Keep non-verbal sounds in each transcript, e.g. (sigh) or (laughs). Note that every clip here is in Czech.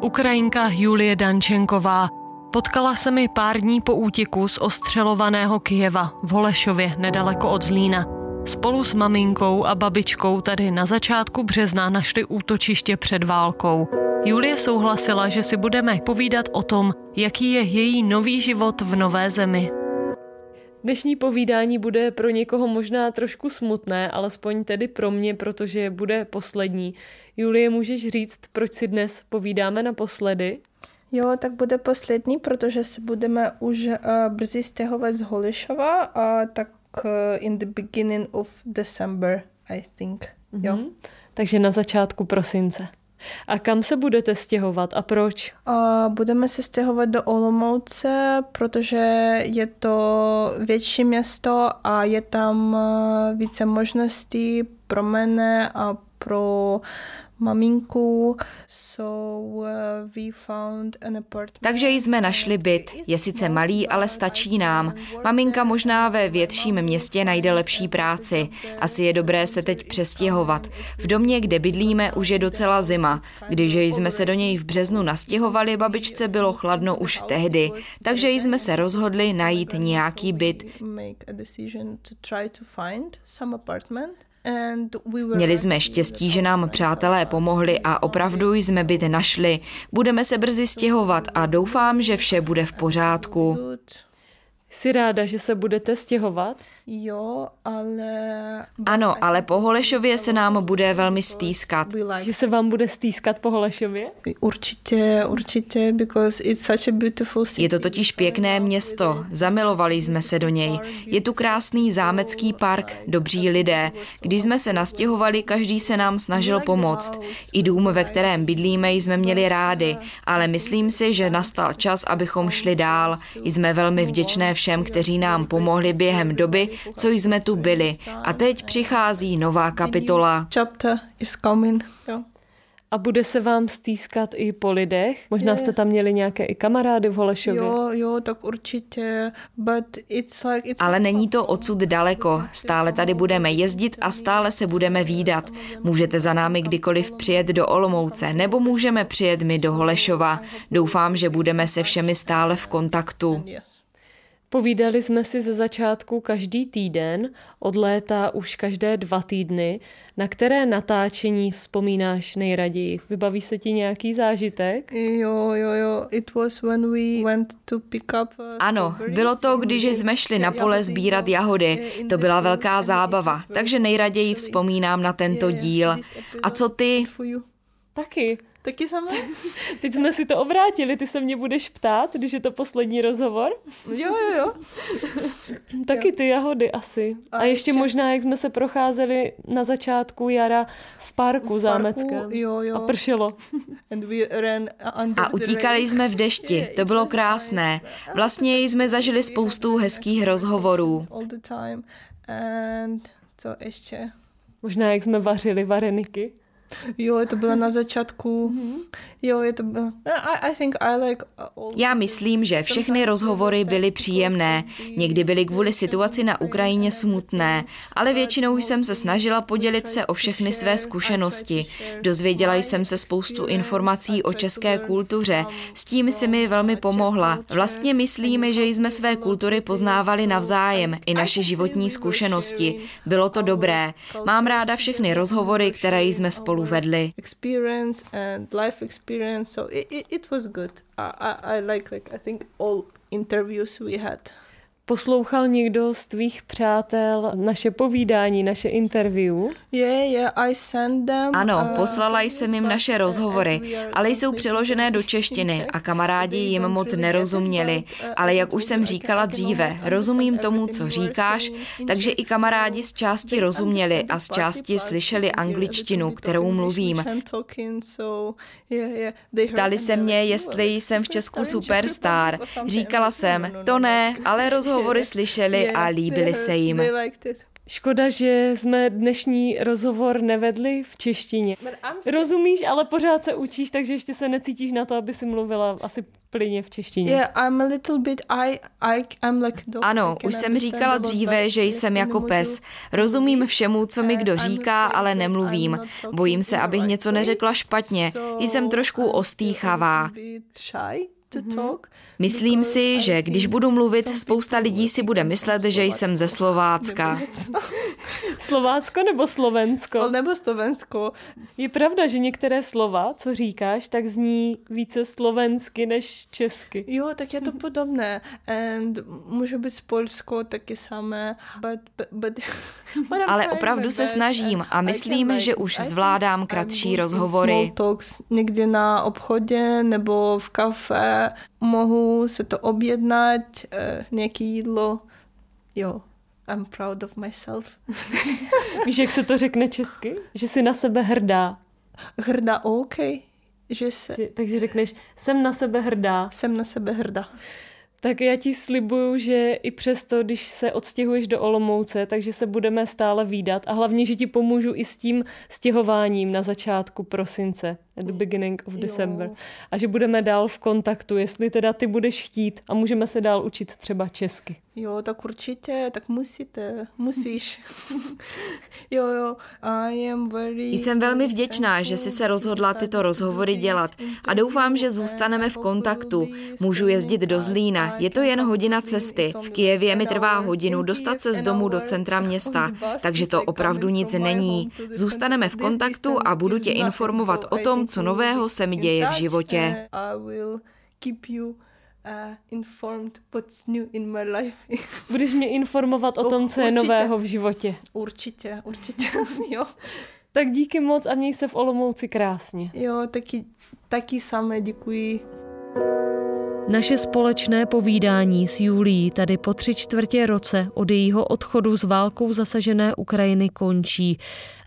Ukrajinka Julie Dančenková. Potkala se mi pár dní po útěku z ostřelovaného Kijeva v Holešově nedaleko od Zlína. Spolu s maminkou a babičkou tady na začátku března našli útočiště před válkou. Julie souhlasila, že si budeme povídat o tom, jaký je její nový život v nové zemi. Dnešní povídání bude pro někoho možná trošku smutné, alespoň tedy pro mě, protože bude poslední. Julie, můžeš říct, proč si dnes povídáme naposledy? Jo, tak bude poslední, protože se budeme už uh, brzy stěhovat z Holišova, a tak uh, in the beginning of December, I think. Mm-hmm. Jo. Takže na začátku prosince. A kam se budete stěhovat a proč? Budeme se stěhovat do Olomouce, protože je to větší město a je tam více možností pro mene a pro maminku, so uh, we found an apartment. Takže jsme našli byt. Je sice malý, ale stačí nám. Maminka možná ve větším městě najde lepší práci. Asi je dobré se teď přestěhovat. V domě, kde bydlíme, už je docela zima. Když jsme se do něj v březnu nastěhovali, babičce bylo chladno už tehdy. Takže jsme se rozhodli najít nějaký byt. Měli jsme štěstí, že nám přátelé pomohli a opravdu jsme byt našli. Budeme se brzy stěhovat a doufám, že vše bude v pořádku. Jsi ráda, že se budete stěhovat? Jo, ale... Ano, ale po Holešově se nám bude velmi stýskat. Že se vám bude stýskat po Holešově? Určitě, určitě, because it's such a beautiful city. Je to totiž pěkné město, zamilovali jsme se do něj. Je tu krásný zámecký park, dobří lidé. Když jsme se nastěhovali, každý se nám snažil pomoct. I dům, ve kterém bydlíme, jsme měli rádi, ale myslím si, že nastal čas, abychom šli dál. Jsme velmi vděčné všem, kteří nám pomohli během doby, co jsme tu byli. A teď přichází nová kapitola. A bude se vám stýskat i po lidech? Možná jste tam měli nějaké i kamarády v Holešově. Jo, jo, tak určitě. But it's like, it's Ale není to odsud daleko. Stále tady budeme jezdit a stále se budeme výdat. Můžete za námi kdykoliv přijet do Olomouce, nebo můžeme přijet my do Holešova. Doufám, že budeme se všemi stále v kontaktu. Povídali jsme si ze začátku každý týden, od léta už každé dva týdny. Na které natáčení vzpomínáš nejraději? Vybaví se ti nějaký zážitek? Jo, jo, jo. It was when we went to pick up uh, Ano, bylo to, když jsme šli na pole sbírat jahody. To byla velká zábava, takže nejraději vzpomínám na tento díl. A co ty? Taky. Taky sama? (laughs) Teď jsme si to obrátili, ty se mě budeš ptát, když je to poslední rozhovor? Jo, jo, jo. (laughs) Taky ty jahody asi. A, a ještě, ještě možná, jak jsme se procházeli na začátku jara v parku v zámeckém. Jo, jo. A pršelo. (laughs) And we ran a utíkali jsme v dešti, to bylo krásné. Vlastně jsme zažili spoustu hezkých rozhovorů. And co ještě? Možná, jak jsme vařili vareniky. Jo, to bylo na začátku. Jo, je to bylo. I, I think I like all... Já myslím, že všechny rozhovory byly příjemné. Někdy byly kvůli situaci na Ukrajině smutné, ale většinou jsem se snažila podělit se o všechny své zkušenosti. Dozvěděla jsem se spoustu informací o české kultuře. S tím si mi velmi pomohla. Vlastně myslíme, že jsme své kultury poznávali navzájem, i naše životní zkušenosti. Bylo to dobré. Mám ráda všechny rozhovory, které jsme spolu spolu vedli. Experience and life experience, so it, it, it was good. I, I, I like like I think all interviews we had. Poslouchal někdo z tvých přátel naše povídání, naše interview? Yeah, yeah, I sent them, ano, uh, poslala jsem jim naše rozhovory, ale jsou přeložené do češtiny a kamarádi jim moc nerozuměli. Uh, ale jak už jsem říkala dříve, rozumím tomu, co říkáš, takže i kamarádi z části rozuměli a z části slyšeli angličtinu, kterou mluvím. Ptali se mě, jestli jsem v Česku superstar. Říkala jsem, to ne, ale rozhovory (laughs) slyšeli a líbili se jim. Škoda, že jsme dnešní rozhovor nevedli v češtině. Rozumíš, ale pořád se učíš, takže ještě se necítíš na to, aby si mluvila asi plyně v češtině. Yeah, I'm a little bit, I, I, I'm like dog. Ano, už jsem říkala dříve, že jsem jako pes. Rozumím všemu, co mi kdo říká, ale nemluvím. Bojím se, abych něco neřekla špatně. Jsem trošku ostýchavá. Mm-hmm. Myslím si, že když budu mluvit, spousta lidí si bude myslet, že jsem ze (laughs) Slovácka. (laughs) Slovácko nebo Slovensko? Nebo Slovensko. Je pravda, že některé slova, co říkáš, tak zní více slovensky než česky. Jo, tak je to podobné. And může být z Polsko taky samé. But, but, (laughs) but Ale opravdu se snažím a myslím, že už zvládám kratší rozhovory. Někdy na obchodě nebo v kafe mohu se to objednat, uh, nějaké jídlo, jo, I'm proud of myself. (laughs) Víš, jak se to řekne česky? Že jsi na sebe hrdá. Hrdá, OK. Že se... Takže řekneš, jsem na sebe hrdá. Jsem na sebe hrdá. Tak já ti slibuju, že i přesto, když se odstěhuješ do Olomouce, takže se budeme stále výdat a hlavně, že ti pomůžu i s tím stěhováním na začátku prosince, at the beginning of December. Jo. A že budeme dál v kontaktu, jestli teda ty budeš chtít a můžeme se dál učit třeba česky. Jo, tak určitě, tak musíte, musíš. (laughs) jo, jo, I am very... Jsem velmi vděčná, že jsi se rozhodla tyto rozhovory dělat a doufám, že zůstaneme v kontaktu. Můžu jezdit do Zlína, je to jen hodina cesty. V Kijevě mi trvá hodinu dostat se z domu do centra města, takže to opravdu nic není. Zůstaneme v kontaktu a budu tě informovat o tom, co nového se mi děje v životě. Uh, informed what's new in my life. (laughs) Budeš mě informovat o tom, co je určitě. nového v životě. Určitě, určitě, (laughs) jo. Tak díky moc a měj se v Olomouci krásně. Jo, taky, taky samé děkuji. Naše společné povídání s Julí tady po tři čtvrtě roce od jejího odchodu z válkou zasažené Ukrajiny končí.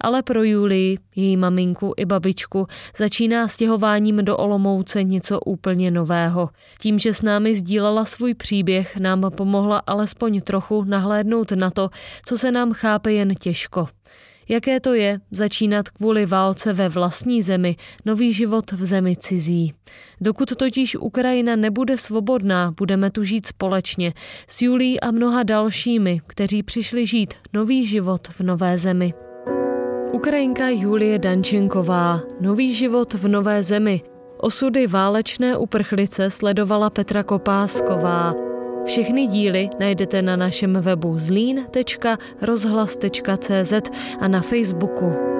Ale pro Julii, její maminku i babičku začíná stěhováním do Olomouce něco úplně nového. Tím, že s námi sdílela svůj příběh, nám pomohla alespoň trochu nahlédnout na to, co se nám chápe jen těžko. Jaké to je začínat kvůli válce ve vlastní zemi nový život v zemi cizí. Dokud totiž Ukrajina nebude svobodná, budeme tu žít společně s Julí a mnoha dalšími, kteří přišli žít nový život v nové zemi. Ukrajinka Julie Dančenková, Nový život v nové zemi. Osudy válečné uprchlice sledovala Petra Kopásková. Všechny díly najdete na našem webu zlín.rozhlas.cz a na Facebooku.